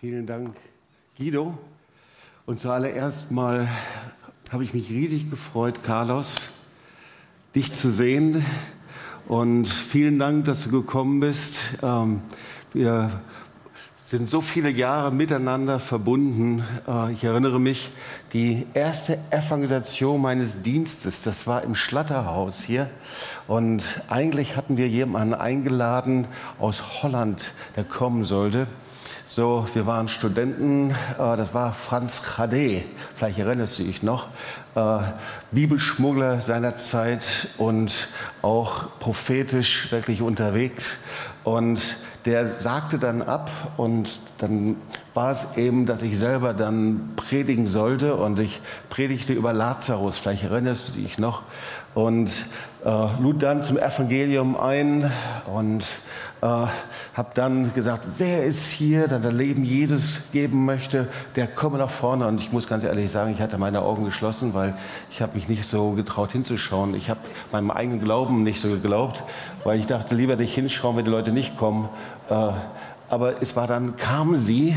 Vielen Dank, Guido. Und zuallererst mal habe ich mich riesig gefreut, Carlos, dich zu sehen. Und vielen Dank, dass du gekommen bist. Ähm, wir sind so viele Jahre miteinander verbunden. Äh, ich erinnere mich, die erste Evangelisation meines Dienstes, das war im Schlatterhaus hier. Und eigentlich hatten wir jemanden eingeladen aus Holland, der kommen sollte. So, wir waren Studenten, äh, das war Franz Chade, vielleicht erinnerst du dich noch, äh, Bibelschmuggler seiner Zeit und auch prophetisch wirklich unterwegs. Und der sagte dann ab und dann war es eben, dass ich selber dann predigen sollte und ich predigte über Lazarus, vielleicht erinnerst du dich noch, und äh, lud dann zum Evangelium ein und äh, habe dann gesagt, wer ist hier, der sein Leben Jesus geben möchte, der komme nach vorne. Und ich muss ganz ehrlich sagen, ich hatte meine Augen geschlossen, weil ich habe mich nicht so getraut hinzuschauen. Ich habe meinem eigenen Glauben nicht so geglaubt, weil ich dachte, lieber nicht hinschauen, wenn die Leute nicht kommen. Äh, aber es war dann, kamen sie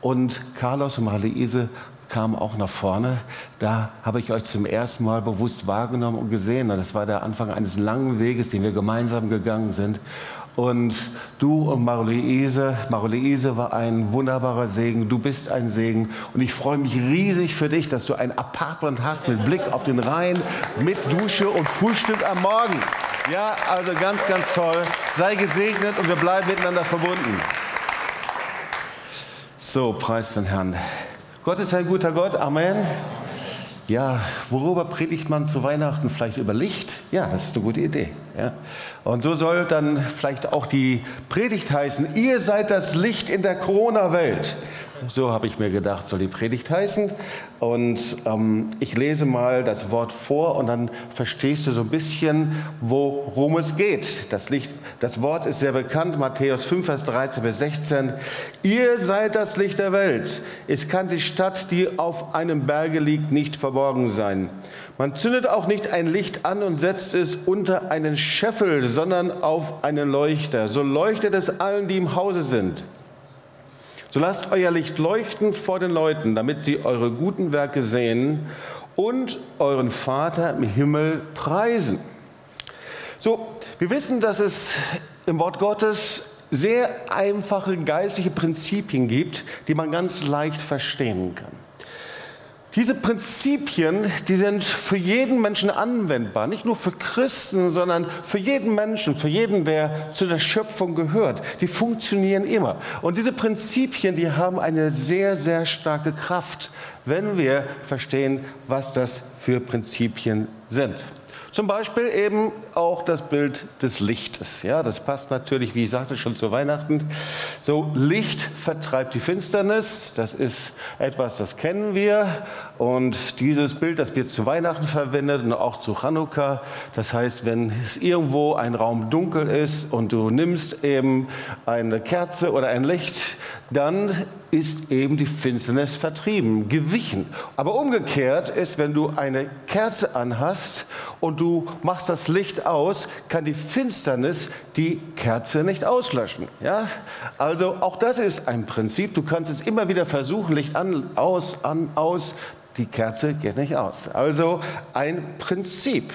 und Carlos und Marie-Ise kamen auch nach vorne. Da habe ich euch zum ersten Mal bewusst wahrgenommen und gesehen. Das war der Anfang eines langen Weges, den wir gemeinsam gegangen sind. Und du und Maruleise, Maruleise war ein wunderbarer Segen. Du bist ein Segen. Und ich freue mich riesig für dich, dass du ein Apartment hast mit Blick auf den Rhein, mit Dusche und Frühstück am Morgen. Ja, also ganz, ganz toll. Sei gesegnet und wir bleiben miteinander verbunden. So, preis den Herrn. Gott ist ein guter Gott. Amen. Ja, worüber predigt man zu Weihnachten? Vielleicht über Licht? Ja, das ist eine gute Idee. Ja. Und so soll dann vielleicht auch die Predigt heißen, ihr seid das Licht in der Corona-Welt. So habe ich mir gedacht, soll die Predigt heißen. Und ähm, ich lese mal das Wort vor und dann verstehst du so ein bisschen, worum es geht. Das, Licht, das Wort ist sehr bekannt, Matthäus 5, Vers 13 bis 16. Ihr seid das Licht der Welt. Es kann die Stadt, die auf einem Berge liegt, nicht verborgen sein. Man zündet auch nicht ein Licht an und setzt es unter einen Scheffel, sondern auf einen Leuchter. So leuchtet es allen, die im Hause sind. So lasst euer Licht leuchten vor den Leuten, damit sie eure guten Werke sehen und euren Vater im Himmel preisen. So, wir wissen, dass es im Wort Gottes sehr einfache geistliche Prinzipien gibt, die man ganz leicht verstehen kann. Diese Prinzipien, die sind für jeden Menschen anwendbar, nicht nur für Christen, sondern für jeden Menschen, für jeden, der zu der Schöpfung gehört. Die funktionieren immer. Und diese Prinzipien, die haben eine sehr, sehr starke Kraft, wenn wir verstehen, was das für Prinzipien sind. Zum Beispiel eben auch das Bild des Lichtes. Ja, das passt natürlich, wie ich sagte, schon zu Weihnachten. So, Licht vertreibt die Finsternis. Das ist etwas, das kennen wir. Und dieses Bild, das wird zu Weihnachten verwendet und auch zu Chanukka. Das heißt, wenn es irgendwo ein Raum dunkel ist und du nimmst eben eine Kerze oder ein Licht, dann ist eben die Finsternis vertrieben, gewichen. Aber umgekehrt ist, wenn du eine Kerze anhast und du machst das Licht aus, kann die Finsternis die Kerze nicht auslöschen. Ja? Also auch das ist ein Prinzip. Du kannst es immer wieder versuchen, Licht an, aus, an, aus. Die Kerze geht nicht aus. Also ein Prinzip.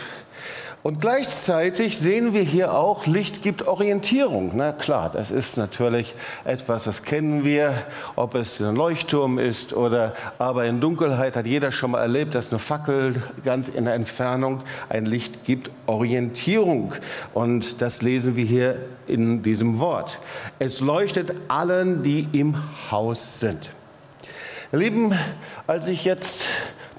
Und gleichzeitig sehen wir hier auch, Licht gibt Orientierung. Na klar, das ist natürlich etwas, das kennen wir, ob es ein Leuchtturm ist oder aber in Dunkelheit hat jeder schon mal erlebt, dass eine Fackel ganz in der Entfernung ein Licht gibt Orientierung. Und das lesen wir hier in diesem Wort. Es leuchtet allen, die im Haus sind. Lieben, als ich jetzt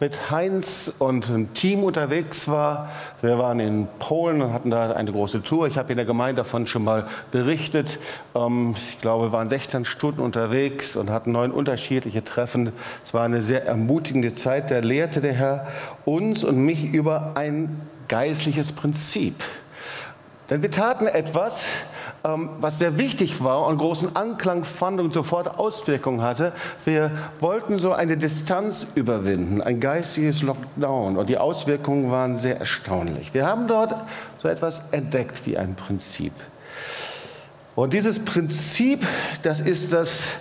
mit Heinz und einem Team unterwegs war. Wir waren in Polen und hatten da eine große Tour. Ich habe in der Gemeinde davon schon mal berichtet. Ähm, ich glaube, wir waren 16 Stunden unterwegs und hatten neun unterschiedliche Treffen. Es war eine sehr ermutigende Zeit. Da lehrte der Herr uns und mich über ein geistliches Prinzip. Denn wir taten etwas, ähm, was sehr wichtig war und großen Anklang fand und sofort Auswirkungen hatte. Wir wollten so eine Distanz überwinden, ein geistiges Lockdown und die Auswirkungen waren sehr erstaunlich. Wir haben dort so etwas entdeckt wie ein Prinzip. Und dieses Prinzip, das ist das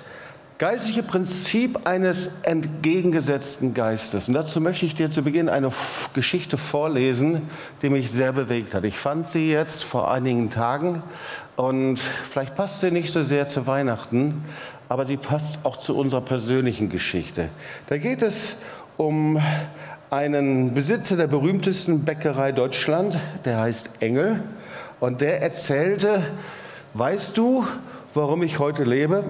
geistliche Prinzip eines entgegengesetzten Geistes. Und dazu möchte ich dir zu Beginn eine Geschichte vorlesen, die mich sehr bewegt hat. Ich fand sie jetzt vor einigen Tagen und vielleicht passt sie nicht so sehr zu Weihnachten, aber sie passt auch zu unserer persönlichen Geschichte. Da geht es um einen Besitzer der berühmtesten Bäckerei Deutschland, der heißt Engel, und der erzählte, weißt du, warum ich heute lebe?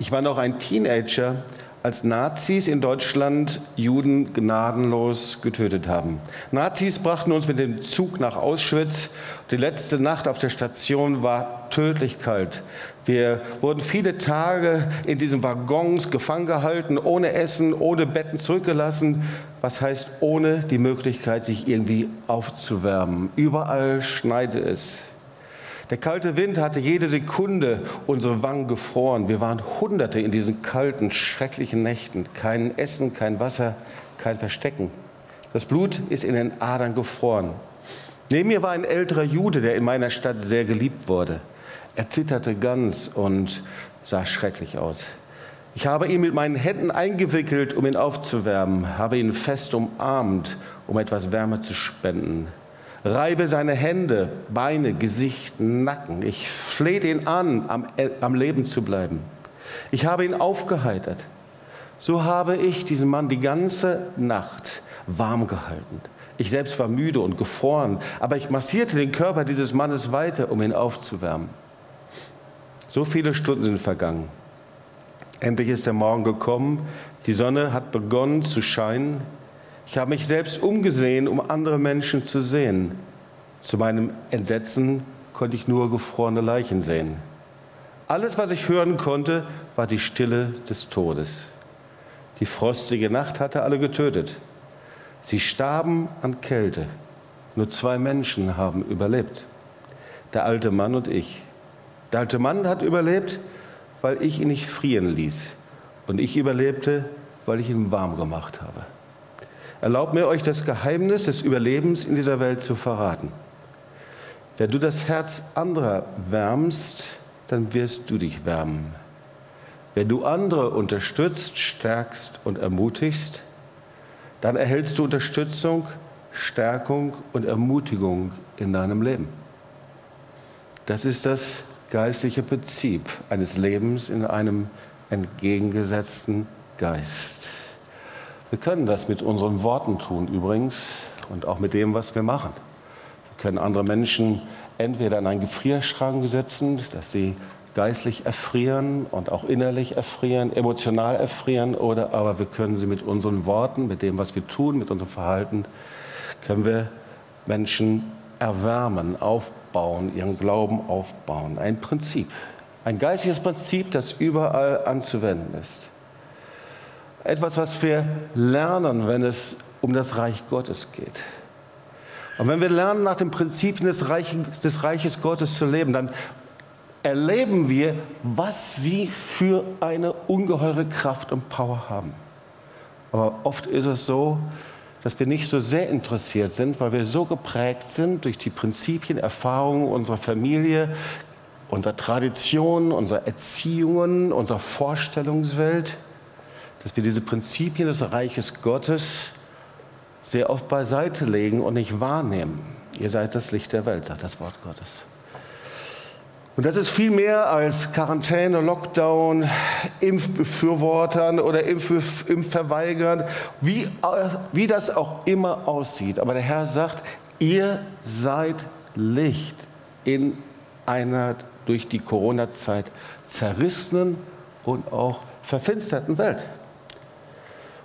Ich war noch ein Teenager, als Nazis in Deutschland Juden gnadenlos getötet haben. Nazis brachten uns mit dem Zug nach Auschwitz. Die letzte Nacht auf der Station war tödlich kalt. Wir wurden viele Tage in diesen Waggons gefangen gehalten, ohne Essen, ohne Betten zurückgelassen. Was heißt ohne die Möglichkeit, sich irgendwie aufzuwärmen. Überall schneite es. Der kalte Wind hatte jede Sekunde unsere Wangen gefroren. Wir waren Hunderte in diesen kalten, schrecklichen Nächten. Kein Essen, kein Wasser, kein Verstecken. Das Blut ist in den Adern gefroren. Neben mir war ein älterer Jude, der in meiner Stadt sehr geliebt wurde. Er zitterte ganz und sah schrecklich aus. Ich habe ihn mit meinen Händen eingewickelt, um ihn aufzuwärmen, habe ihn fest umarmt, um etwas Wärme zu spenden reibe seine Hände, Beine, Gesicht, Nacken. Ich flehte ihn an, am, äh, am Leben zu bleiben. Ich habe ihn aufgeheitert. So habe ich diesen Mann die ganze Nacht warm gehalten. Ich selbst war müde und gefroren, aber ich massierte den Körper dieses Mannes weiter, um ihn aufzuwärmen. So viele Stunden sind vergangen. Endlich ist der Morgen gekommen, die Sonne hat begonnen zu scheinen, ich habe mich selbst umgesehen, um andere Menschen zu sehen. Zu meinem Entsetzen konnte ich nur gefrorene Leichen sehen. Alles, was ich hören konnte, war die Stille des Todes. Die frostige Nacht hatte alle getötet. Sie starben an Kälte. Nur zwei Menschen haben überlebt. Der alte Mann und ich. Der alte Mann hat überlebt, weil ich ihn nicht frieren ließ. Und ich überlebte, weil ich ihn warm gemacht habe. Erlaubt mir euch das Geheimnis des Überlebens in dieser Welt zu verraten. Wenn du das Herz anderer wärmst, dann wirst du dich wärmen. Wenn du andere unterstützt, stärkst und ermutigst, dann erhältst du Unterstützung, Stärkung und Ermutigung in deinem Leben. Das ist das geistliche Prinzip eines Lebens in einem entgegengesetzten Geist. Wir können das mit unseren Worten tun übrigens und auch mit dem, was wir machen. Wir können andere Menschen entweder in einen Gefrierschrank setzen, dass sie geistlich erfrieren und auch innerlich erfrieren, emotional erfrieren, oder aber wir können sie mit unseren Worten, mit dem, was wir tun, mit unserem Verhalten, können wir Menschen erwärmen, aufbauen, ihren Glauben aufbauen. Ein Prinzip, ein geistiges Prinzip, das überall anzuwenden ist etwas, was wir lernen, wenn es um das Reich Gottes geht. Und wenn wir lernen, nach den Prinzipien des Reiches, des Reiches Gottes zu leben, dann erleben wir, was sie für eine ungeheure Kraft und Power haben. Aber oft ist es so, dass wir nicht so sehr interessiert sind, weil wir so geprägt sind durch die Prinzipien, Erfahrungen unserer Familie, unserer Traditionen, unserer Erziehungen, unserer Vorstellungswelt, dass wir diese Prinzipien des Reiches Gottes sehr oft beiseite legen und nicht wahrnehmen. Ihr seid das Licht der Welt, sagt das Wort Gottes. Und das ist viel mehr als Quarantäne, Lockdown, Impfbefürwortern oder Impf Impfverweigern, wie, wie das auch immer aussieht. Aber der Herr sagt, ihr seid Licht in einer durch die Corona-Zeit zerrissenen und auch verfinsterten Welt.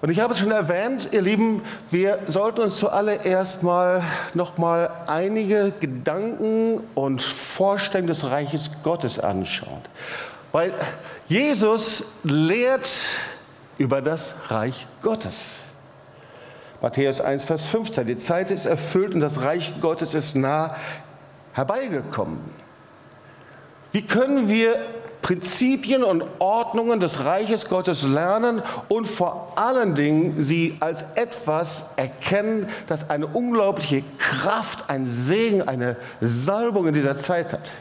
Und ich habe es schon erwähnt, ihr Lieben, wir sollten uns zuallererst mal noch mal einige Gedanken und Vorstellungen des Reiches Gottes anschauen. Weil Jesus lehrt über das Reich Gottes. Matthäus 1, Vers 15. Die Zeit ist erfüllt und das Reich Gottes ist nah herbeigekommen. Wie können wir Prinzipien und Ordnungen des Reiches Gottes lernen und vor allen Dingen sie als etwas erkennen, das eine unglaubliche Kraft, ein Segen, eine Salbung in dieser Zeit hat.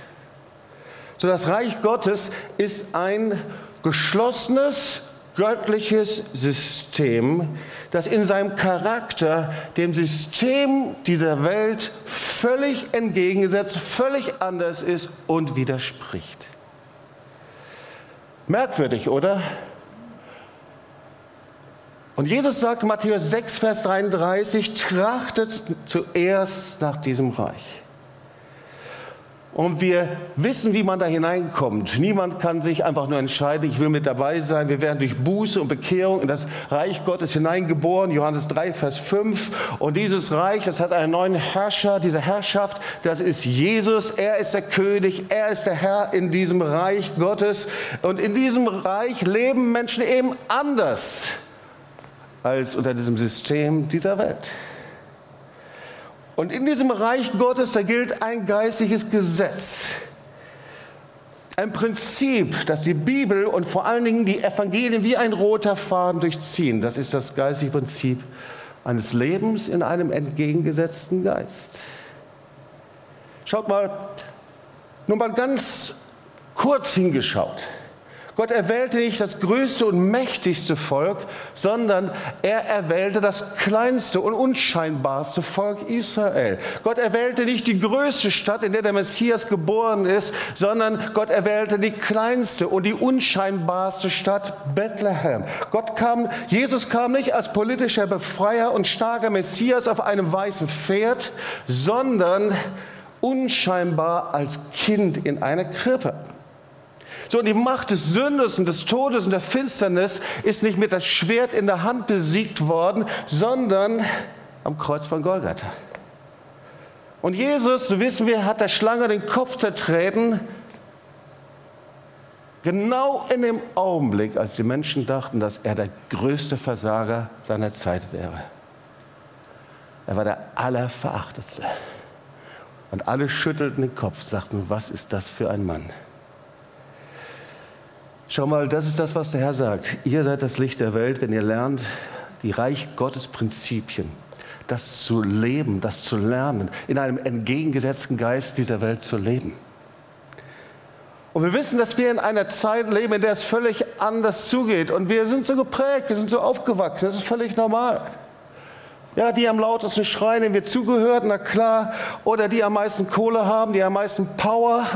So das Reich Gottes ist ein geschlossenes, göttliches System, das in seinem Charakter dem System dieser Welt völlig entgegengesetzt, völlig anders ist und widerspricht. Merkwürdig, oder? Und Jesus sagt, Matthäus 6, Vers 33, trachtet zuerst nach diesem Reich. Und wir wissen, wie man da hineinkommt. Niemand kann sich einfach nur entscheiden, ich will mit dabei sein. Wir werden durch Buße und Bekehrung in das Reich Gottes hineingeboren. Johannes 3, Vers 5. Und dieses Reich, das hat einen neuen Herrscher. Diese Herrschaft, das ist Jesus. Er ist der König. Er ist der Herr in diesem Reich Gottes. Und in diesem Reich leben Menschen eben anders als unter diesem System dieser Welt. Und in diesem Reich Gottes, da gilt ein geistliches Gesetz. Ein Prinzip, das die Bibel und vor allen Dingen die Evangelien wie ein roter Faden durchziehen. Das ist das geistliche Prinzip eines Lebens in einem entgegengesetzten Geist. Schaut mal, nur mal ganz kurz hingeschaut. Gott erwählte nicht das größte und mächtigste Volk, sondern er erwählte das kleinste und unscheinbarste Volk Israel. Gott erwählte nicht die größte Stadt, in der der Messias geboren ist, sondern Gott erwählte die kleinste und die unscheinbarste Stadt Bethlehem. Gott kam, Jesus kam nicht als politischer Befreier und starker Messias auf einem weißen Pferd, sondern unscheinbar als Kind in einer Krippe. So, und die Macht des Sündes und des Todes und der Finsternis ist nicht mit das Schwert in der Hand besiegt worden, sondern am Kreuz von Golgatha. Und Jesus, so wissen wir, hat der Schlange den Kopf zertreten, genau in dem Augenblick, als die Menschen dachten, dass er der größte Versager seiner Zeit wäre. Er war der Allerverachtetste. Und alle schüttelten den Kopf, sagten, was ist das für ein Mann? Schau mal, das ist das, was der Herr sagt. Ihr seid das Licht der Welt, wenn ihr lernt, die Reich Gottes Prinzipien, das zu leben, das zu lernen, in einem entgegengesetzten Geist dieser Welt zu leben. Und wir wissen, dass wir in einer Zeit leben, in der es völlig anders zugeht. Und wir sind so geprägt, wir sind so aufgewachsen, das ist völlig normal. Ja, die am lautesten schreien, denen wir zugehört, na klar. Oder die am meisten Kohle haben, die am meisten Power,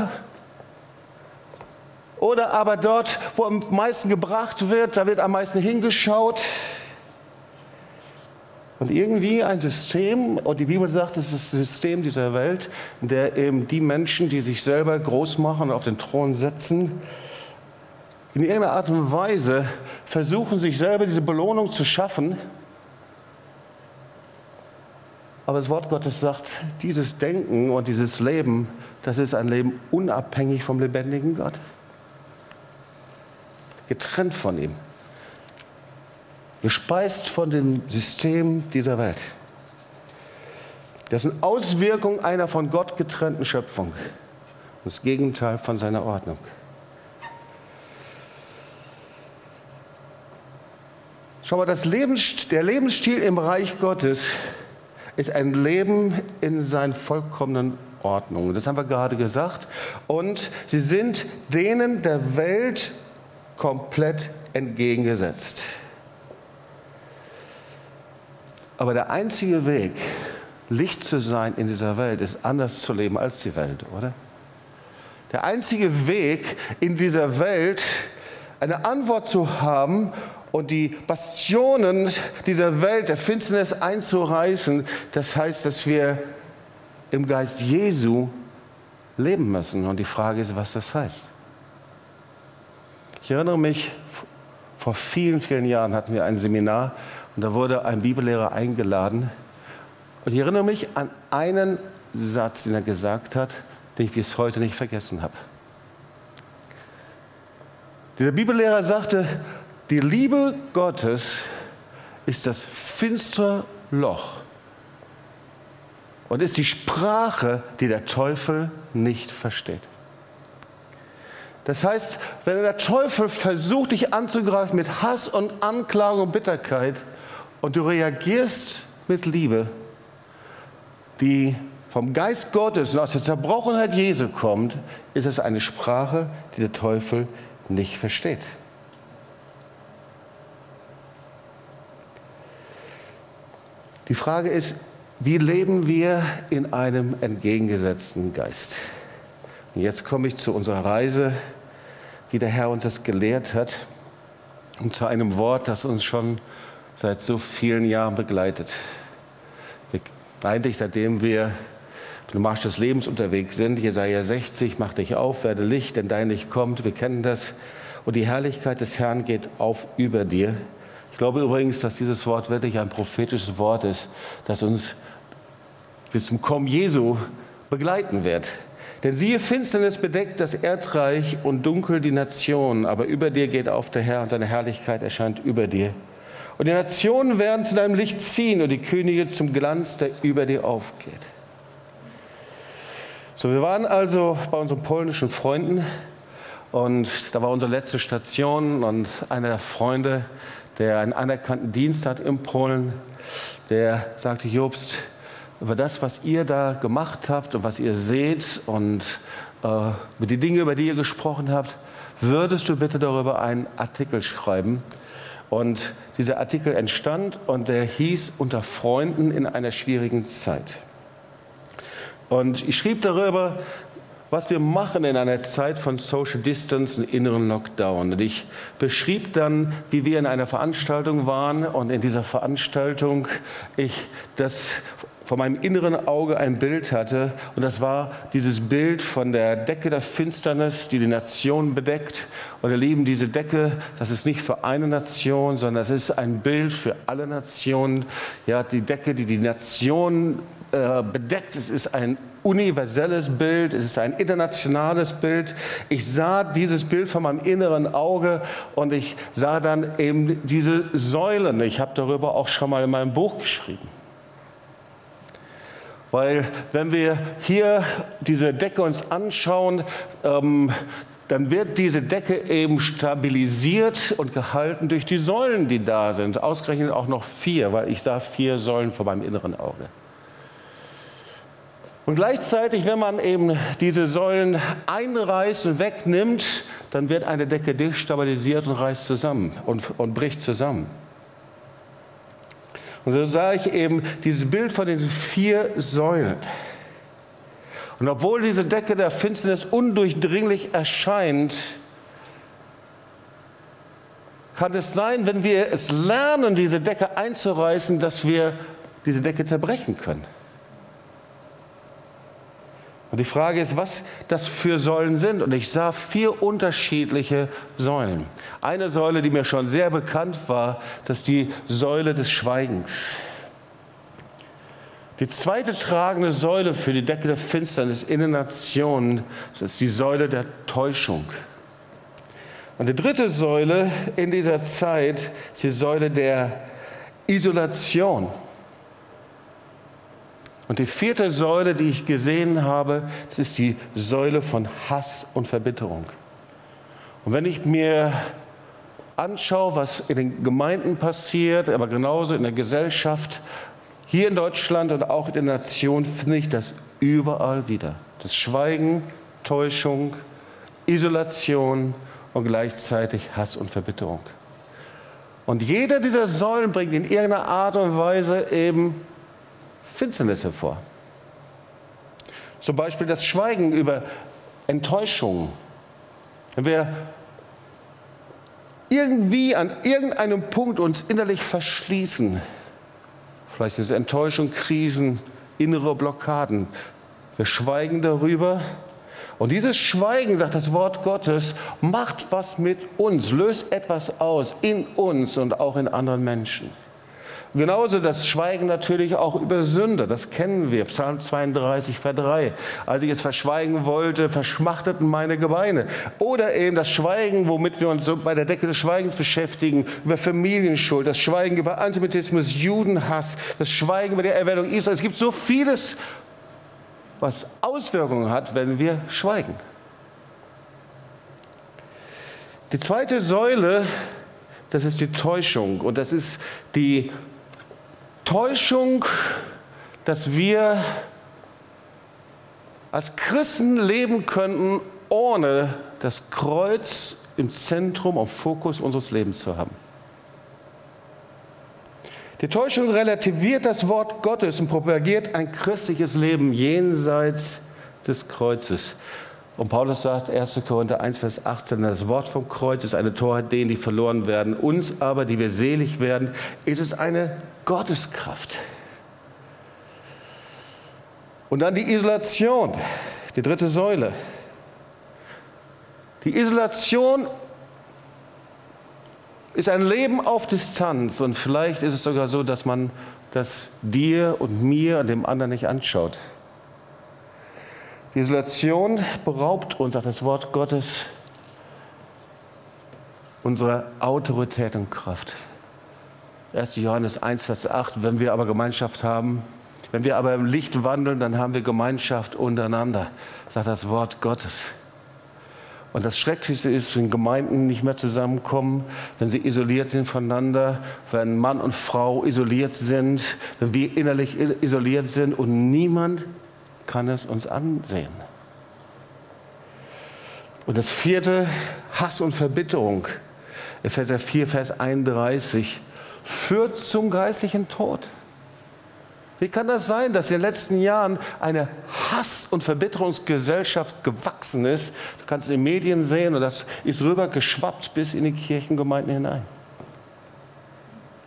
oder aber dort, wo am meisten gebracht wird, da wird am meisten hingeschaut. Und irgendwie ein System, und die Bibel sagt, es ist das System dieser Welt, in der eben die Menschen, die sich selber groß machen und auf den Thron setzen, in irgendeiner Art und Weise versuchen, sich selber diese Belohnung zu schaffen. Aber das Wort Gottes sagt, dieses Denken und dieses Leben, das ist ein Leben unabhängig vom lebendigen Gott getrennt von ihm, gespeist von dem System dieser Welt. Das sind Auswirkungen einer von Gott getrennten Schöpfung. Das Gegenteil von seiner Ordnung. Schau mal, das Lebens, der Lebensstil im Reich Gottes ist ein Leben in seinen vollkommenen Ordnungen. Das haben wir gerade gesagt. Und sie sind denen der Welt komplett entgegengesetzt. Aber der einzige Weg, Licht zu sein in dieser Welt, ist anders zu leben als die Welt, oder? Der einzige Weg in dieser Welt, eine Antwort zu haben und die Bastionen dieser Welt, der Finsternis einzureißen, das heißt, dass wir im Geist Jesu leben müssen. Und die Frage ist, was das heißt. Ich erinnere mich, vor vielen, vielen Jahren hatten wir ein Seminar und da wurde ein Bibellehrer eingeladen. Und ich erinnere mich an einen Satz, den er gesagt hat, den ich bis heute nicht vergessen habe. Dieser Bibellehrer sagte, die Liebe Gottes ist das finstere Loch und ist die Sprache, die der Teufel nicht versteht. Das heißt, wenn der Teufel versucht, dich anzugreifen mit Hass und Anklage und Bitterkeit und du reagierst mit Liebe, die vom Geist Gottes und aus der Zerbrochenheit Jesu kommt, ist es eine Sprache, die der Teufel nicht versteht. Die Frage ist, wie leben wir in einem entgegengesetzten Geist? Und jetzt komme ich zu unserer Reise wie der Herr uns das gelehrt hat, und zu einem Wort, das uns schon seit so vielen Jahren begleitet. Wir, eigentlich seitdem wir im Marsch des Lebens unterwegs sind, Jesaja 60, mach dich auf, werde Licht, denn dein Licht kommt, wir kennen das. Und die Herrlichkeit des Herrn geht auf über dir. Ich glaube übrigens, dass dieses Wort wirklich ein prophetisches Wort ist, das uns bis zum Kommen Jesu begleiten wird. Denn siehe, Finsternis bedeckt das Erdreich und dunkel die Nationen, aber über dir geht auf der Herr und seine Herrlichkeit erscheint über dir. Und die Nationen werden zu deinem Licht ziehen und die Könige zum Glanz, der über dir aufgeht. So, wir waren also bei unseren polnischen Freunden und da war unsere letzte Station und einer der Freunde, der einen anerkannten Dienst hat in Polen, der sagte, Jobst, über das, was ihr da gemacht habt und was ihr seht und äh, über die Dinge, über die ihr gesprochen habt, würdest du bitte darüber einen Artikel schreiben? Und dieser Artikel entstand und der hieß Unter Freunden in einer schwierigen Zeit. Und ich schrieb darüber, was wir machen in einer Zeit von Social Distance und inneren Lockdown. Und ich beschrieb dann, wie wir in einer Veranstaltung waren und in dieser Veranstaltung ich das vor meinem inneren Auge ein Bild hatte. Und das war dieses Bild von der Decke der Finsternis, die die Nation bedeckt. Und ihr Lieben, diese Decke, das ist nicht für eine Nation, sondern das ist ein Bild für alle Nationen. Ja, die Decke, die die Nation äh, bedeckt. Es ist ein universelles Bild, es ist ein internationales Bild. Ich sah dieses Bild von meinem inneren Auge und ich sah dann eben diese Säulen. Ich habe darüber auch schon mal in meinem Buch geschrieben. Weil wenn wir hier diese Decke uns anschauen, ähm, dann wird diese Decke eben stabilisiert und gehalten durch die Säulen, die da sind. Ausgerechnet auch noch vier, weil ich sah vier Säulen vor meinem inneren Auge. Und gleichzeitig, wenn man eben diese Säulen einreißt und wegnimmt, dann wird eine Decke destabilisiert und reißt zusammen und, und bricht zusammen. Und so sah ich eben dieses Bild von den vier Säulen. Und obwohl diese Decke der Finsternis undurchdringlich erscheint, kann es sein, wenn wir es lernen, diese Decke einzureißen, dass wir diese Decke zerbrechen können. Und die Frage ist, was das für Säulen sind. Und ich sah vier unterschiedliche Säulen. Eine Säule, die mir schon sehr bekannt war, das ist die Säule des Schweigens. Die zweite tragende Säule für die Decke der Finsternis in den Nationen, das ist die Säule der Täuschung. Und die dritte Säule in dieser Zeit ist die Säule der Isolation. Und die vierte Säule, die ich gesehen habe, das ist die Säule von Hass und Verbitterung. Und wenn ich mir anschaue, was in den Gemeinden passiert, aber genauso in der Gesellschaft, hier in Deutschland und auch in der Nation, finde ich das überall wieder. Das Schweigen, Täuschung, Isolation und gleichzeitig Hass und Verbitterung. Und jeder dieser Säulen bringt in irgendeiner Art und Weise eben Finsternis hervor. Zum Beispiel das Schweigen über Enttäuschung. Wenn wir irgendwie an irgendeinem Punkt uns innerlich verschließen, vielleicht sind es Enttäuschung, Krisen, innere Blockaden, wir schweigen darüber. Und dieses Schweigen, sagt das Wort Gottes, macht was mit uns, löst etwas aus in uns und auch in anderen Menschen. Genauso das Schweigen natürlich auch über Sünde, das kennen wir. Psalm 32, Vers 3. Als ich es verschweigen wollte, verschmachteten meine Gebeine. Oder eben das Schweigen, womit wir uns so bei der Decke des Schweigens beschäftigen, über Familienschuld, das Schweigen über Antisemitismus, Judenhass, das Schweigen über die Erwählung Israels. Es gibt so vieles, was Auswirkungen hat, wenn wir schweigen. Die zweite Säule, das ist die Täuschung und das ist die Täuschung, dass wir als Christen leben könnten, ohne das Kreuz im Zentrum, auf Fokus unseres Lebens zu haben. Die Täuschung relativiert das Wort Gottes und propagiert ein christliches Leben jenseits des Kreuzes. Und Paulus sagt 1. Korinther 1, Vers 18, das Wort vom Kreuz ist eine Torheit denen, die verloren werden. Uns aber, die wir selig werden, ist es eine Gotteskraft. Und dann die Isolation, die dritte Säule. Die Isolation ist ein Leben auf Distanz und vielleicht ist es sogar so, dass man das dir und mir und dem anderen nicht anschaut. Die Isolation beraubt uns, sagt das Wort Gottes, unserer Autorität und Kraft. 1. Johannes 1, Vers 8, wenn wir aber Gemeinschaft haben, wenn wir aber im Licht wandeln, dann haben wir Gemeinschaft untereinander, sagt das Wort Gottes. Und das Schrecklichste ist, wenn Gemeinden nicht mehr zusammenkommen, wenn sie isoliert sind voneinander, wenn Mann und Frau isoliert sind, wenn wir innerlich isoliert sind und niemand kann es uns ansehen. Und das vierte, Hass und Verbitterung. Epheser 4, Vers 31, führt zum geistlichen Tod. Wie kann das sein, dass in den letzten Jahren eine Hass- und Verbitterungsgesellschaft gewachsen ist? Du kannst in den Medien sehen und das ist rübergeschwappt bis in die Kirchengemeinden hinein.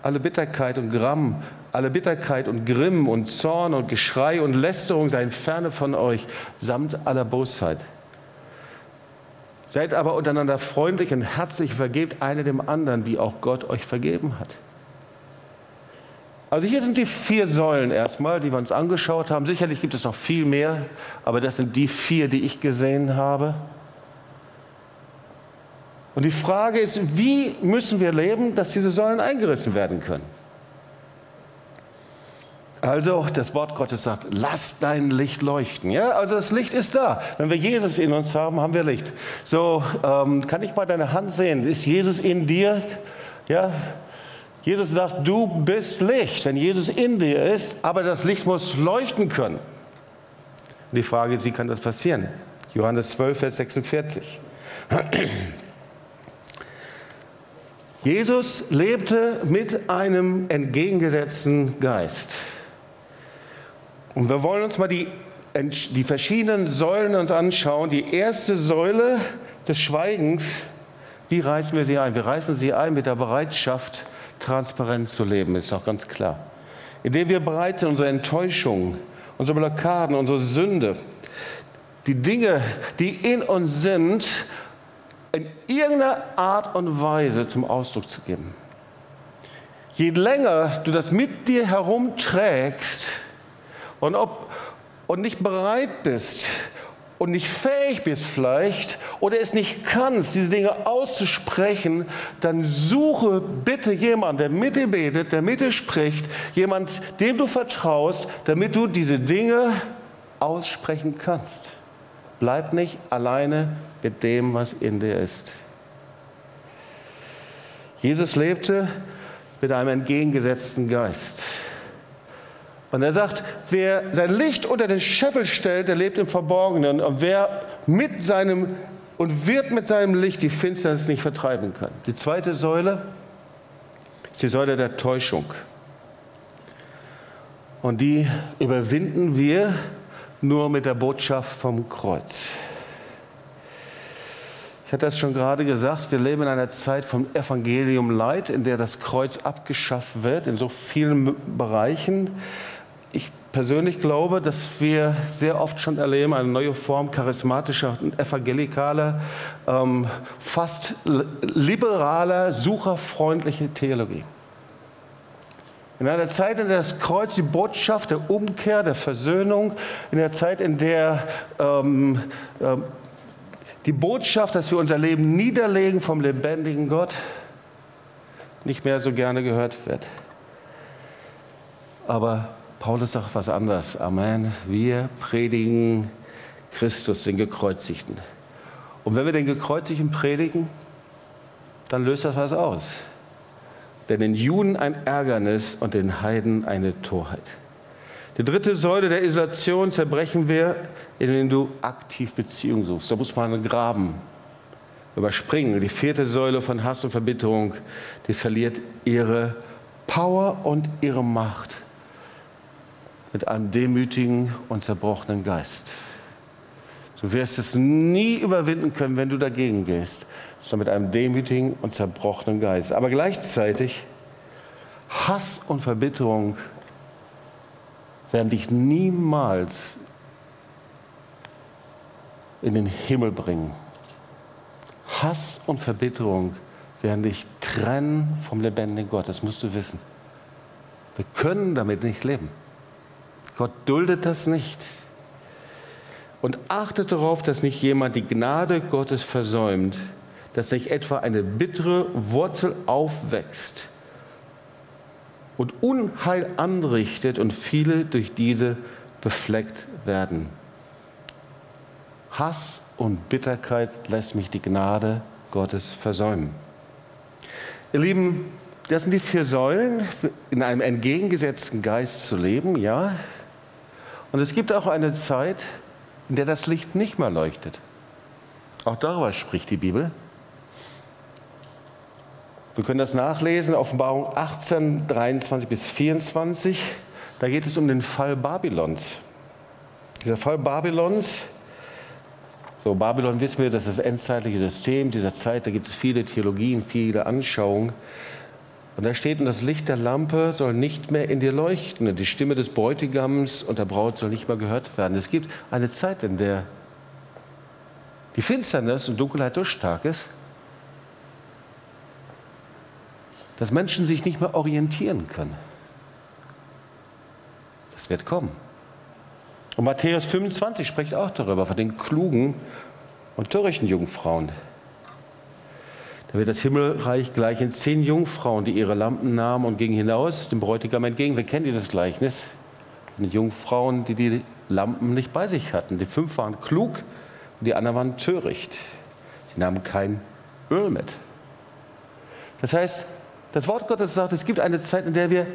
Alle Bitterkeit und Gramm, alle Bitterkeit und Grimm und Zorn und Geschrei und Lästerung seien ferne von euch, samt aller Bosheit. Seid aber untereinander freundlich und herzlich, vergebt einer dem anderen, wie auch Gott euch vergeben hat. Also hier sind die vier Säulen erstmal, die wir uns angeschaut haben. Sicherlich gibt es noch viel mehr, aber das sind die vier, die ich gesehen habe. Und die Frage ist, wie müssen wir leben, dass diese Säulen eingerissen werden können? Also das Wort Gottes sagt, lass dein Licht leuchten. Ja, also das Licht ist da. Wenn wir Jesus in uns haben, haben wir Licht. So, ähm, kann ich mal deine Hand sehen? Ist Jesus in dir? Ja, Jesus sagt, du bist Licht, wenn Jesus in dir ist, aber das Licht muss leuchten können. Die Frage ist, wie kann das passieren? Johannes 12, Vers 46. Jesus lebte mit einem entgegengesetzten Geist. Und wir wollen uns mal die, die verschiedenen Säulen uns anschauen. Die erste Säule des Schweigens, wie reißen wir sie ein? Wir reißen sie ein mit der Bereitschaft, transparent zu leben, ist doch ganz klar. Indem wir bereit sind, unsere Enttäuschung, unsere Blockaden, unsere Sünde, die Dinge, die in uns sind, in irgendeiner Art und Weise zum Ausdruck zu geben. Je länger du das mit dir herumträgst und, ob, und nicht bereit bist, und nicht fähig bist vielleicht oder es nicht kannst, diese Dinge auszusprechen, dann suche bitte jemanden, der mit dir betet, der mit dir spricht, jemand, dem du vertraust, damit du diese Dinge aussprechen kannst. Bleib nicht alleine mit dem, was in dir ist. Jesus lebte mit einem entgegengesetzten Geist. Und er sagt, wer sein Licht unter den Scheffel stellt, der lebt im Verborgenen. Und wer mit seinem und wird mit seinem Licht die Finsternis nicht vertreiben können. Die zweite Säule ist die Säule der Täuschung. Und die überwinden wir nur mit der Botschaft vom Kreuz. Ich hatte das schon gerade gesagt, wir leben in einer Zeit vom Evangelium Leid, in der das Kreuz abgeschafft wird, in so vielen Bereichen ich persönlich glaube, dass wir sehr oft schon erleben, eine neue Form charismatischer und evangelikaler, ähm, fast liberaler, sucherfreundlicher Theologie. In einer Zeit, in der das Kreuz die Botschaft der Umkehr, der Versöhnung, in der Zeit, in der ähm, äh, die Botschaft, dass wir unser Leben niederlegen vom lebendigen Gott, nicht mehr so gerne gehört wird. Aber Paulus sagt was anderes. Amen. Wir predigen Christus, den Gekreuzigten. Und wenn wir den Gekreuzigten predigen, dann löst das was aus. Denn den Juden ein Ärgernis und den Heiden eine Torheit. Die dritte Säule der Isolation zerbrechen wir, indem du aktiv Beziehung suchst. Da muss man Graben überspringen. Die vierte Säule von Hass und Verbitterung, die verliert ihre Power und ihre Macht mit einem demütigen und zerbrochenen Geist. Du wirst es nie überwinden können, wenn du dagegen gehst, sondern mit einem demütigen und zerbrochenen Geist. Aber gleichzeitig Hass und Verbitterung werden dich niemals in den Himmel bringen. Hass und Verbitterung werden dich trennen vom lebendigen Gott. Das musst du wissen. Wir können damit nicht leben. Gott duldet das nicht. Und achtet darauf, dass nicht jemand die Gnade Gottes versäumt, dass nicht etwa eine bittere Wurzel aufwächst und Unheil anrichtet und viele durch diese befleckt werden. Hass und Bitterkeit lässt mich die Gnade Gottes versäumen. Ihr Lieben, das sind die vier Säulen, in einem entgegengesetzten Geist zu leben, ja. Und es gibt auch eine Zeit, in der das Licht nicht mehr leuchtet. Auch darüber spricht die Bibel. Wir können das nachlesen, Offenbarung 18, 23 bis 24. Da geht es um den Fall Babylons. Dieser Fall Babylons, so Babylon wissen wir, das ist das endzeitliche System dieser Zeit, da gibt es viele Theologien, viele Anschauungen. Und da steht, und das Licht der Lampe soll nicht mehr in dir leuchten, und die Stimme des Bräutigams und der Braut soll nicht mehr gehört werden. Es gibt eine Zeit, in der die Finsternis und Dunkelheit so stark ist, dass Menschen sich nicht mehr orientieren können. Das wird kommen. Und Matthäus 25 spricht auch darüber, von den klugen und törichten Jungfrauen. Da wird das Himmelreich gleich in zehn Jungfrauen, die ihre Lampen nahmen und gingen hinaus, dem Bräutigam entgegen. Wir kennen dieses Gleichnis. Die Jungfrauen, die die Lampen nicht bei sich hatten. Die fünf waren klug und die anderen waren töricht. Sie nahmen kein Öl mit. Das heißt, das Wort Gottes sagt, es gibt eine Zeit, in der wir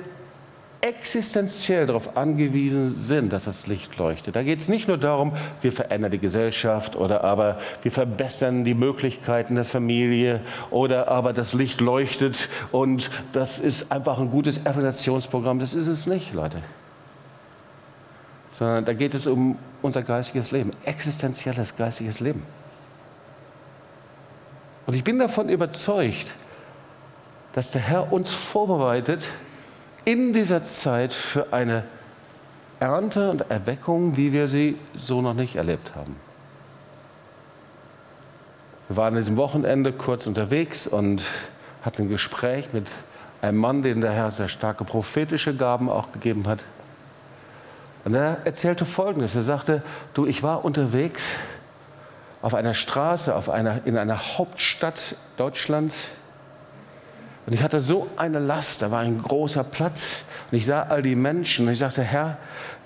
existenziell darauf angewiesen sind, dass das Licht leuchtet. Da geht es nicht nur darum, wir verändern die Gesellschaft oder aber wir verbessern die Möglichkeiten der Familie oder aber das Licht leuchtet und das ist einfach ein gutes Evaluationsprogramm. Das ist es nicht, Leute. Sondern da geht es um unser geistiges Leben, existenzielles geistiges Leben. Und ich bin davon überzeugt, dass der Herr uns vorbereitet in dieser Zeit für eine Ernte und Erweckung, wie wir sie so noch nicht erlebt haben. Wir waren an diesem Wochenende kurz unterwegs und hatten ein Gespräch mit einem Mann, den der Herr sehr starke prophetische Gaben auch gegeben hat. Und er erzählte Folgendes. Er sagte, du, ich war unterwegs auf einer Straße, auf einer, in einer Hauptstadt Deutschlands und ich hatte so eine Last, da war ein großer Platz. Und ich sah all die Menschen und ich sagte, Herr,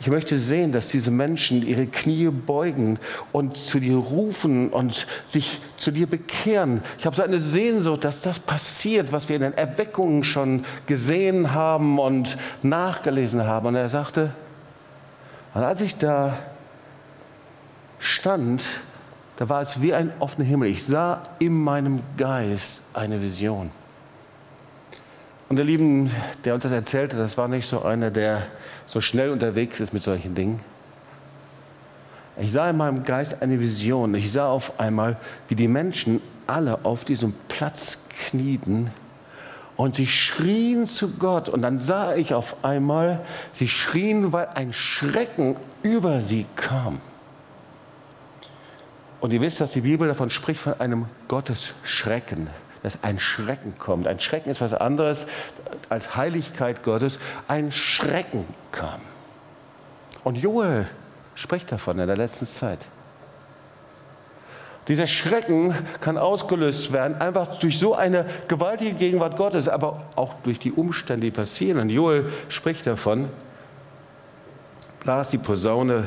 ich möchte sehen, dass diese Menschen ihre Knie beugen und zu dir rufen und sich zu dir bekehren. Ich habe so eine Sehnsucht, dass das passiert, was wir in den Erweckungen schon gesehen haben und nachgelesen haben. Und er sagte, und als ich da stand, da war es wie ein offener Himmel. Ich sah in meinem Geist eine Vision. Und der Lieben, der uns das erzählte, das war nicht so einer, der so schnell unterwegs ist mit solchen Dingen. Ich sah in meinem Geist eine Vision. Ich sah auf einmal, wie die Menschen alle auf diesem Platz knieten und sie schrien zu Gott. Und dann sah ich auf einmal, sie schrien, weil ein Schrecken über sie kam. Und ihr wisst, dass die Bibel davon spricht, von einem Gottesschrecken dass ein Schrecken kommt. Ein Schrecken ist was anderes als Heiligkeit Gottes. Ein Schrecken kam. Und Joel spricht davon in der letzten Zeit. Dieser Schrecken kann ausgelöst werden, einfach durch so eine gewaltige Gegenwart Gottes, aber auch durch die Umstände, die passieren. Und Joel spricht davon, blas die Posaune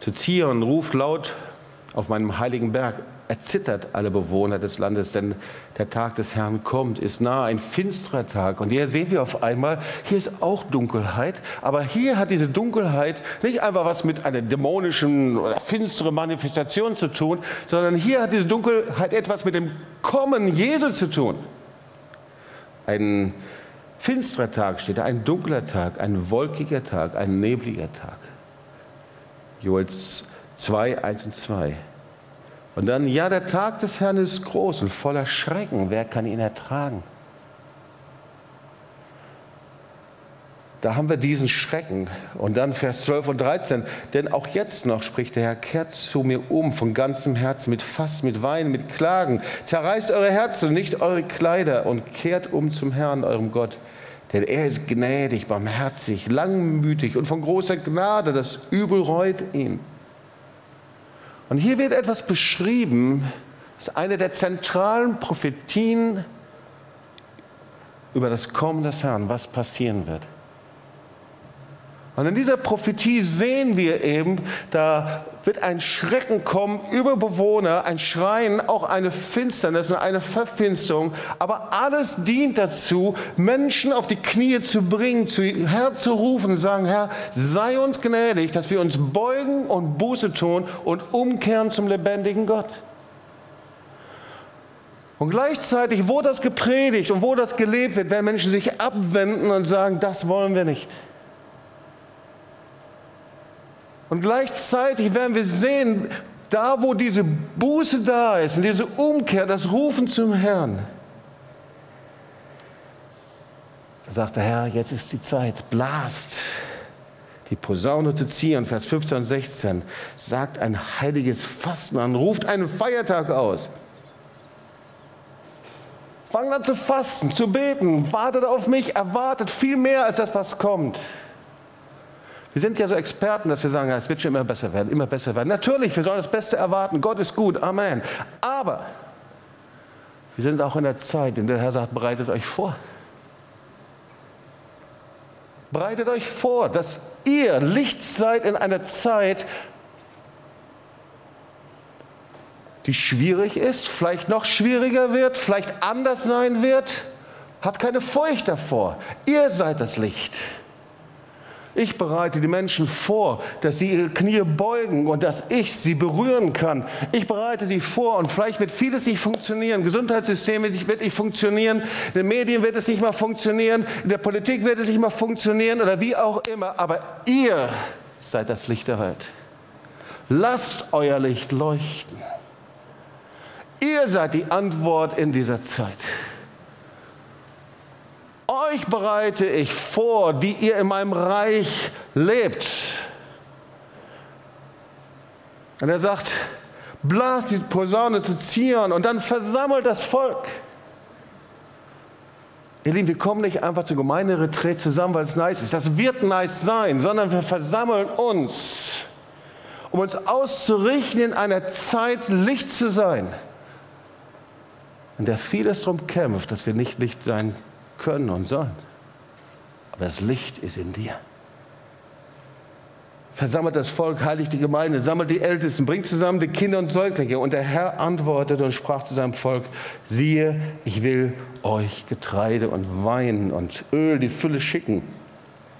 zu Zion, ruft laut auf meinem heiligen Berg, erzittert alle Bewohner des Landes, denn der Tag des Herrn kommt, ist nahe, ein finsterer Tag. Und hier sehen wir auf einmal, hier ist auch Dunkelheit, aber hier hat diese Dunkelheit nicht einfach was mit einer dämonischen oder finsteren Manifestation zu tun, sondern hier hat diese Dunkelheit etwas mit dem Kommen Jesu zu tun. Ein finsterer Tag steht, ein dunkler Tag, ein wolkiger Tag, ein nebliger Tag. Joel 2, 1 und 2. Und dann, ja, der Tag des Herrn ist groß und voller Schrecken. Wer kann ihn ertragen? Da haben wir diesen Schrecken. Und dann Vers 12 und 13. Denn auch jetzt noch spricht der Herr, kehrt zu mir um von ganzem Herzen, mit Fass, mit Wein, mit Klagen. Zerreißt eure Herzen, nicht eure Kleider und kehrt um zum Herrn, eurem Gott. Denn er ist gnädig, barmherzig, langmütig und von großer Gnade. Das Übel reut ihn. Und hier wird etwas beschrieben, das ist eine der zentralen Prophetien über das Kommen des Herrn, was passieren wird. Und in dieser Prophetie sehen wir eben, da wird ein Schrecken kommen über Bewohner, ein Schreien, auch eine Finsternis und eine Verfinsterung. Aber alles dient dazu, Menschen auf die Knie zu bringen, zu Herr zu rufen und sagen, Herr, sei uns gnädig, dass wir uns beugen und Buße tun und umkehren zum lebendigen Gott. Und gleichzeitig, wo das gepredigt und wo das gelebt wird, werden Menschen sich abwenden und sagen, das wollen wir nicht. Und gleichzeitig werden wir sehen, da wo diese Buße da ist und diese Umkehr, das Rufen zum Herrn, da sagt der Herr, jetzt ist die Zeit, blast die Posaune zu ziehen, Vers 15 und 16, sagt ein heiliges Fasten an, ruft einen Feiertag aus. Fangt an zu fasten, zu beten, wartet auf mich, erwartet viel mehr als das, was kommt. Wir sind ja so Experten, dass wir sagen, es wird schon immer besser werden, immer besser werden. Natürlich, wir sollen das Beste erwarten. Gott ist gut, Amen. Aber wir sind auch in der Zeit, in der der Herr sagt, bereitet euch vor. Bereitet euch vor, dass ihr Licht seid in einer Zeit, die schwierig ist, vielleicht noch schwieriger wird, vielleicht anders sein wird. Habt keine Furcht davor. Ihr seid das Licht. Ich bereite die Menschen vor, dass sie ihre Knie beugen und dass ich sie berühren kann. Ich bereite sie vor und vielleicht wird vieles nicht funktionieren. Gesundheitssystem wird nicht funktionieren, in den Medien wird es nicht mal funktionieren, in der Politik wird es nicht mal funktionieren oder wie auch immer. Aber ihr seid das Licht der Welt. Lasst euer Licht leuchten. Ihr seid die Antwort in dieser Zeit euch bereite ich vor, die ihr in meinem Reich lebt. Und er sagt, blas die Posaune zu Zion und dann versammelt das Volk. Ihr Lieben, wir kommen nicht einfach zur Gemeinderetreat zusammen, weil es nice ist. Das wird nice sein, sondern wir versammeln uns, um uns auszurichten, in einer Zeit Licht zu sein, in der vieles darum kämpft, dass wir nicht Licht sein können und sollen. Aber das Licht ist in dir. Versammelt das Volk, heiligt die Gemeinde, sammelt die Ältesten, bringt zusammen die Kinder und Säuglinge. Und der Herr antwortete und sprach zu seinem Volk, siehe, ich will euch Getreide und Wein und Öl, die Fülle schicken.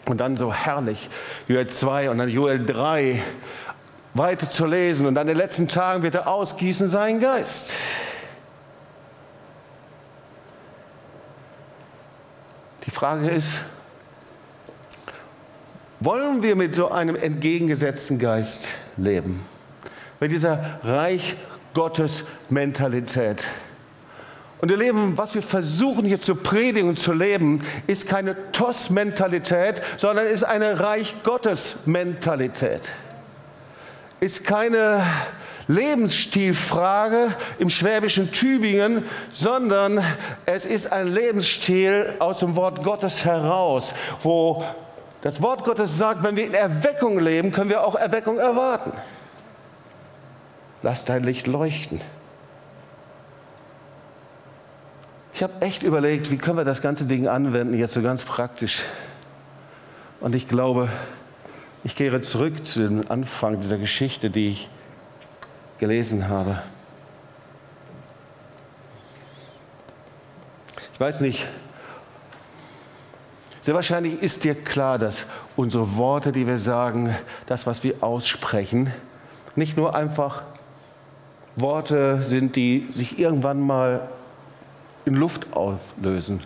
Und dann so herrlich, Joel 2 und dann Joel 3, weiter zu lesen. Und an den letzten Tagen wird er ausgießen seinen Geist. Frage ist, wollen wir mit so einem entgegengesetzten Geist leben? Mit dieser Reich Gottes Mentalität. Und ihr Leben, was wir versuchen hier zu predigen und zu leben, ist keine TOS-Mentalität, sondern ist eine Reich Gottes Mentalität. Ist keine Lebensstilfrage im schwäbischen Tübingen, sondern es ist ein Lebensstil aus dem Wort Gottes heraus, wo das Wort Gottes sagt, wenn wir in Erweckung leben, können wir auch Erweckung erwarten. Lass dein Licht leuchten. Ich habe echt überlegt, wie können wir das ganze Ding anwenden, jetzt so ganz praktisch. Und ich glaube, ich kehre zurück zu dem Anfang dieser Geschichte, die ich gelesen habe. Ich weiß nicht, sehr wahrscheinlich ist dir klar, dass unsere Worte, die wir sagen, das, was wir aussprechen, nicht nur einfach Worte sind, die sich irgendwann mal in Luft auflösen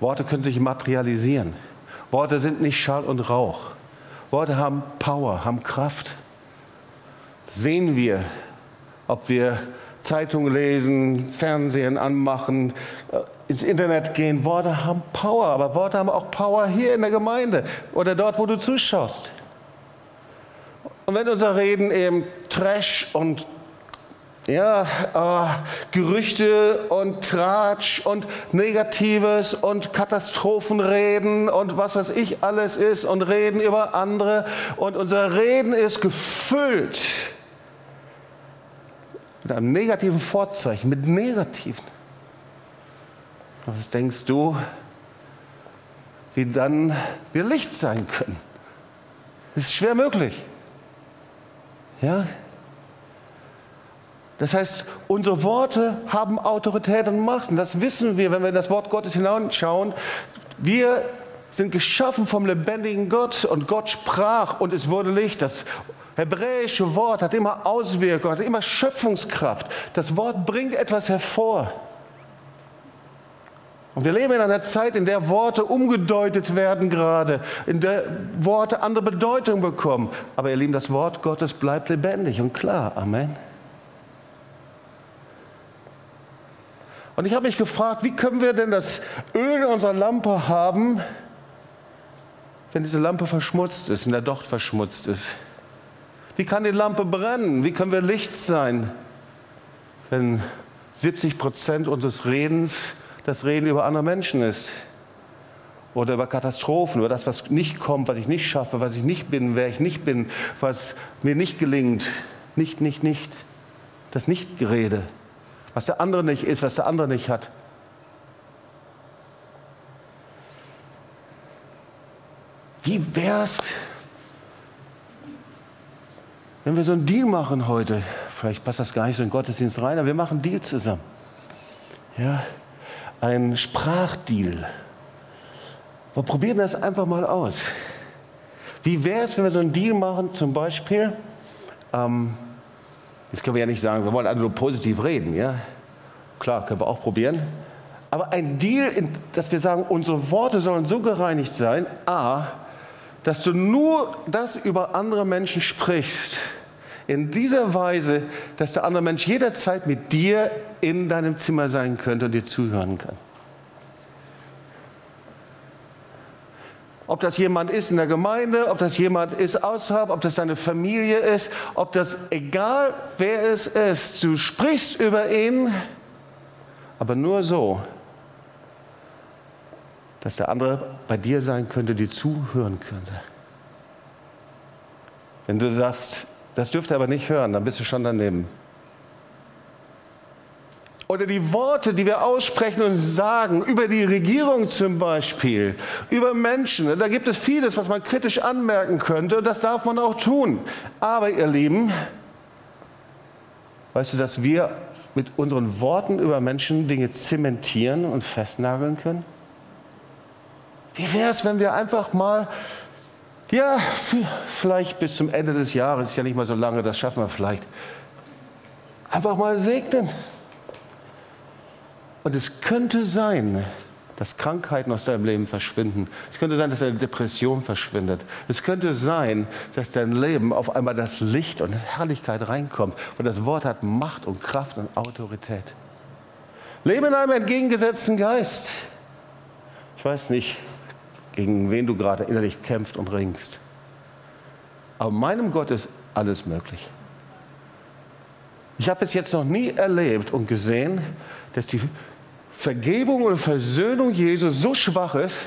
Worte können sich materialisieren. Worte sind nicht Schall und Rauch. Worte haben Power, haben Kraft. Das sehen wir, ob wir Zeitungen lesen, Fernsehen anmachen, äh, ins Internet gehen. Worte haben Power, aber Worte haben auch Power hier in der Gemeinde oder dort, wo du zuschaust. Und wenn unser Reden eben Trash und ja, äh, Gerüchte und Tratsch und Negatives und Katastrophenreden und was weiß ich alles ist und Reden über andere und unser Reden ist gefüllt mit einem negativen Vorzeichen, mit negativen. Was denkst du, wie dann wir Licht sein können? Das ist schwer möglich. Ja? Das heißt, unsere Worte haben Autorität und Macht. Und das wissen wir, wenn wir in das Wort Gottes hinausschauen. Wir sind geschaffen vom lebendigen Gott und Gott sprach und es wurde Licht. Das hebräische Wort hat immer Auswirkungen, hat immer Schöpfungskraft. Das Wort bringt etwas hervor. Und wir leben in einer Zeit, in der Worte umgedeutet werden gerade, in der Worte andere Bedeutung bekommen. Aber ihr Lieben, das Wort Gottes bleibt lebendig und klar. Amen. Und ich habe mich gefragt, wie können wir denn das Öl in unserer Lampe haben, wenn diese Lampe verschmutzt ist, in der Docht verschmutzt ist? Wie kann die Lampe brennen? Wie können wir Licht sein, wenn 70 Prozent unseres Redens das Reden über andere Menschen ist? Oder über Katastrophen, über das, was nicht kommt, was ich nicht schaffe, was ich nicht bin, wer ich nicht bin, was mir nicht gelingt. Nicht, nicht, nicht. Das Nichtgerede was der andere nicht ist, was der andere nicht hat. Wie wär's, wenn wir so einen Deal machen heute? Vielleicht passt das gar nicht so in Gottesdienst rein, aber wir machen einen Deal zusammen. Ja, ein Sprachdeal. Wir probieren das einfach mal aus. Wie wäre es, wenn wir so einen Deal machen, zum Beispiel, ähm, Jetzt können wir ja nicht sagen, wir wollen alle nur positiv reden. Ja? Klar, können wir auch probieren. Aber ein Deal, dass wir sagen, unsere Worte sollen so gereinigt sein, a, dass du nur das über andere Menschen sprichst, in dieser Weise, dass der andere Mensch jederzeit mit dir in deinem Zimmer sein könnte und dir zuhören kann. Ob das jemand ist in der Gemeinde, ob das jemand ist außerhalb, ob das deine Familie ist, ob das egal wer es ist, du sprichst über ihn, aber nur so, dass der andere bei dir sein könnte, dir zuhören könnte. Wenn du sagst, das dürfte aber nicht hören, dann bist du schon daneben. Oder die Worte, die wir aussprechen und sagen, über die Regierung zum Beispiel, über Menschen. Da gibt es vieles, was man kritisch anmerken könnte und das darf man auch tun. Aber ihr Lieben, weißt du, dass wir mit unseren Worten über Menschen Dinge zementieren und festnageln können? Wie wäre es, wenn wir einfach mal, ja, vielleicht bis zum Ende des Jahres, ist ja nicht mal so lange, das schaffen wir vielleicht, einfach mal segnen? Und es könnte sein, dass Krankheiten aus deinem Leben verschwinden. Es könnte sein, dass deine Depression verschwindet. Es könnte sein, dass dein Leben auf einmal das Licht und Herrlichkeit reinkommt. Und das Wort hat Macht und Kraft und Autorität. Lebe in einem entgegengesetzten Geist. Ich weiß nicht, gegen wen du gerade innerlich kämpfst und ringst. Aber meinem Gott ist alles möglich. Ich habe es jetzt noch nie erlebt und gesehen, dass die Vergebung und Versöhnung Jesu so schwach ist,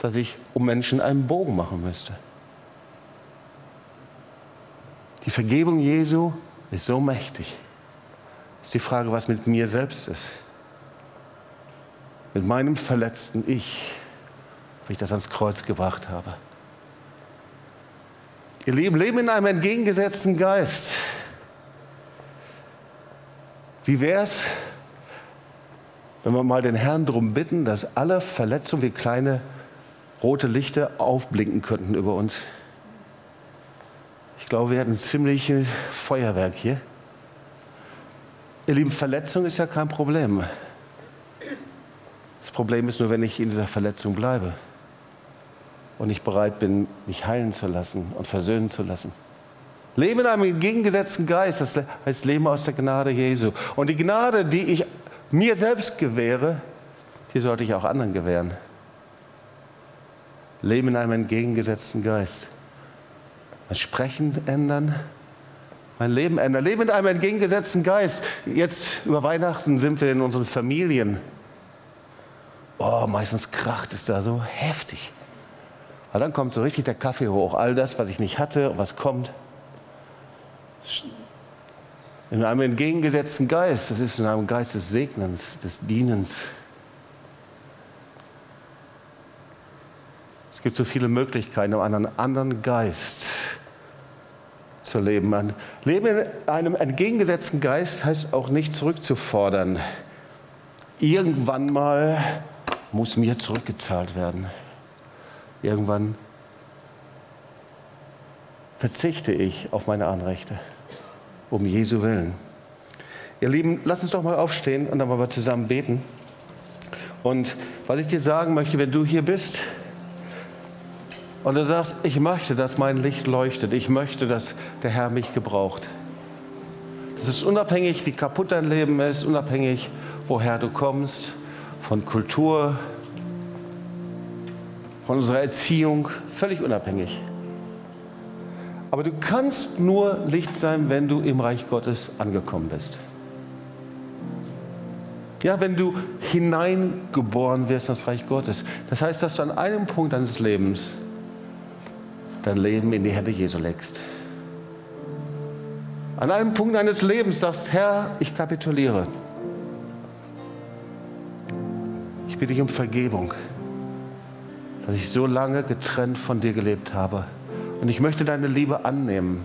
dass ich um Menschen einen Bogen machen müsste. Die Vergebung Jesu ist so mächtig. Ist die Frage, was mit mir selbst ist. Mit meinem verletzten Ich, wie ich das ans Kreuz gebracht habe. Ihr Leben leben in einem entgegengesetzten Geist. Wie wäre es, wenn wir mal den Herrn darum bitten, dass alle Verletzungen wie kleine rote Lichter aufblinken könnten über uns. Ich glaube, wir hätten ein ziemliches Feuerwerk hier. Ihr Lieben, Verletzung ist ja kein Problem. Das Problem ist nur, wenn ich in dieser Verletzung bleibe und nicht bereit bin, mich heilen zu lassen und versöhnen zu lassen. Leben in einem entgegengesetzten Geist, das heißt Leben aus der Gnade Jesu. Und die Gnade, die ich mir selbst gewähre, die sollte ich auch anderen gewähren. Leben in einem entgegengesetzten Geist. Mein Sprechen ändern, mein Leben ändern. Leben in einem entgegengesetzten Geist. Jetzt über Weihnachten sind wir in unseren Familien. Oh, meistens kracht es da so heftig. Aber dann kommt so richtig der Kaffee hoch. All das, was ich nicht hatte was kommt. In einem entgegengesetzten Geist. Das ist in einem Geist des Segnens, des Dienens. Es gibt so viele Möglichkeiten, um einen anderen Geist zu leben. Ein Leben in einem entgegengesetzten Geist heißt auch nicht zurückzufordern. Irgendwann mal muss mir zurückgezahlt werden. Irgendwann verzichte ich auf meine Anrechte, um Jesu Willen. Ihr Lieben, lasst uns doch mal aufstehen und dann wollen wir zusammen beten. Und was ich dir sagen möchte, wenn du hier bist und du sagst, ich möchte, dass mein Licht leuchtet, ich möchte, dass der Herr mich gebraucht. Das ist unabhängig, wie kaputt dein Leben ist, unabhängig, woher du kommst, von Kultur, von unserer Erziehung, völlig unabhängig. Aber du kannst nur Licht sein, wenn du im Reich Gottes angekommen bist. Ja, wenn du hineingeboren wirst in das Reich Gottes. Das heißt, dass du an einem Punkt deines Lebens dein Leben in die Hände Jesu legst. An einem Punkt deines Lebens sagst, Herr, ich kapituliere. Ich bitte dich um Vergebung dass ich so lange getrennt von dir gelebt habe. Und ich möchte deine Liebe annehmen,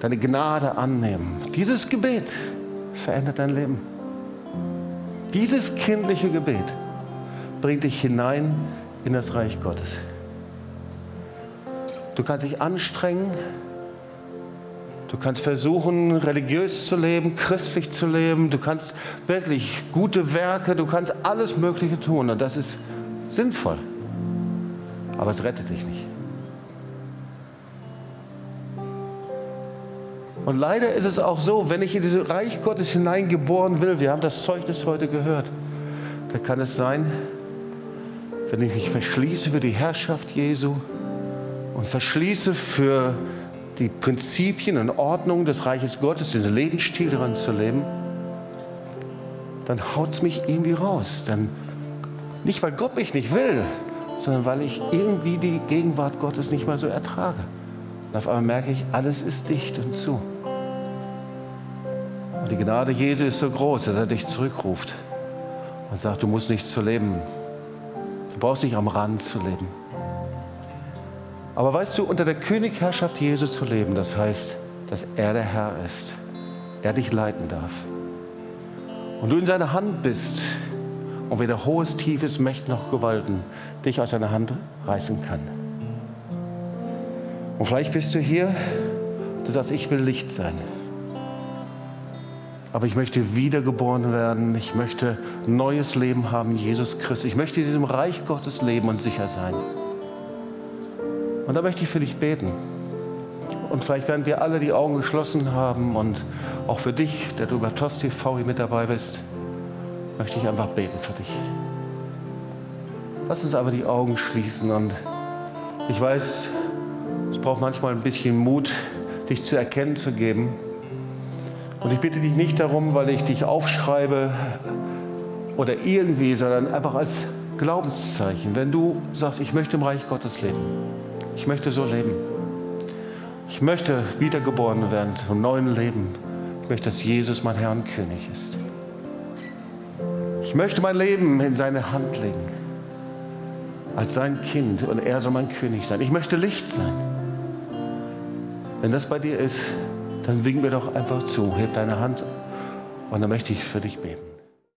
deine Gnade annehmen. Dieses Gebet verändert dein Leben. Dieses kindliche Gebet bringt dich hinein in das Reich Gottes. Du kannst dich anstrengen, du kannst versuchen, religiös zu leben, christlich zu leben, du kannst wirklich gute Werke, du kannst alles Mögliche tun und das ist sinnvoll, aber es rettet dich nicht. Und leider ist es auch so, wenn ich in dieses Reich Gottes hineingeboren will, wir haben das Zeugnis heute gehört, da kann es sein, wenn ich mich verschließe für die Herrschaft Jesu und verschließe für die Prinzipien und Ordnungen des Reiches Gottes, den Lebensstil daran zu leben, dann haut es mich irgendwie raus. Dann nicht, weil Gott mich nicht will, sondern weil ich irgendwie die Gegenwart Gottes nicht mehr so ertrage. Und auf einmal merke ich, alles ist dicht und zu. Und die Gnade Jesu ist so groß, dass er dich zurückruft und sagt, du musst nicht zu leben. Du brauchst nicht am Rand zu leben. Aber weißt du, unter der Königherrschaft Jesu zu leben, das heißt, dass er der Herr ist, er dich leiten darf. Und du in seiner Hand bist, und weder hohes, tiefes, Mächt noch Gewalten dich aus seiner Hand reißen kann. Und vielleicht bist du hier, du sagst, ich will Licht sein. Aber ich möchte wiedergeboren werden. Ich möchte neues Leben haben, Jesus Christus. Ich möchte in diesem Reich Gottes leben und sicher sein. Und da möchte ich für dich beten. Und vielleicht werden wir alle die Augen geschlossen haben und auch für dich, der du über TOS TV hier mit dabei bist möchte ich einfach beten für dich. Lass uns aber die Augen schließen und ich weiß, es braucht manchmal ein bisschen Mut, sich zu erkennen zu geben. Und ich bitte dich nicht darum, weil ich dich aufschreibe oder irgendwie, sondern einfach als Glaubenszeichen. Wenn du sagst, ich möchte im Reich Gottes leben, ich möchte so leben, ich möchte wiedergeboren werden zum neuen Leben, ich möchte, dass Jesus mein Herr und König ist. Ich möchte mein Leben in seine Hand legen. Als sein Kind und er soll mein König sein. Ich möchte Licht sein. Wenn das bei dir ist, dann wink mir doch einfach zu. Heb deine Hand und dann möchte ich für dich beten.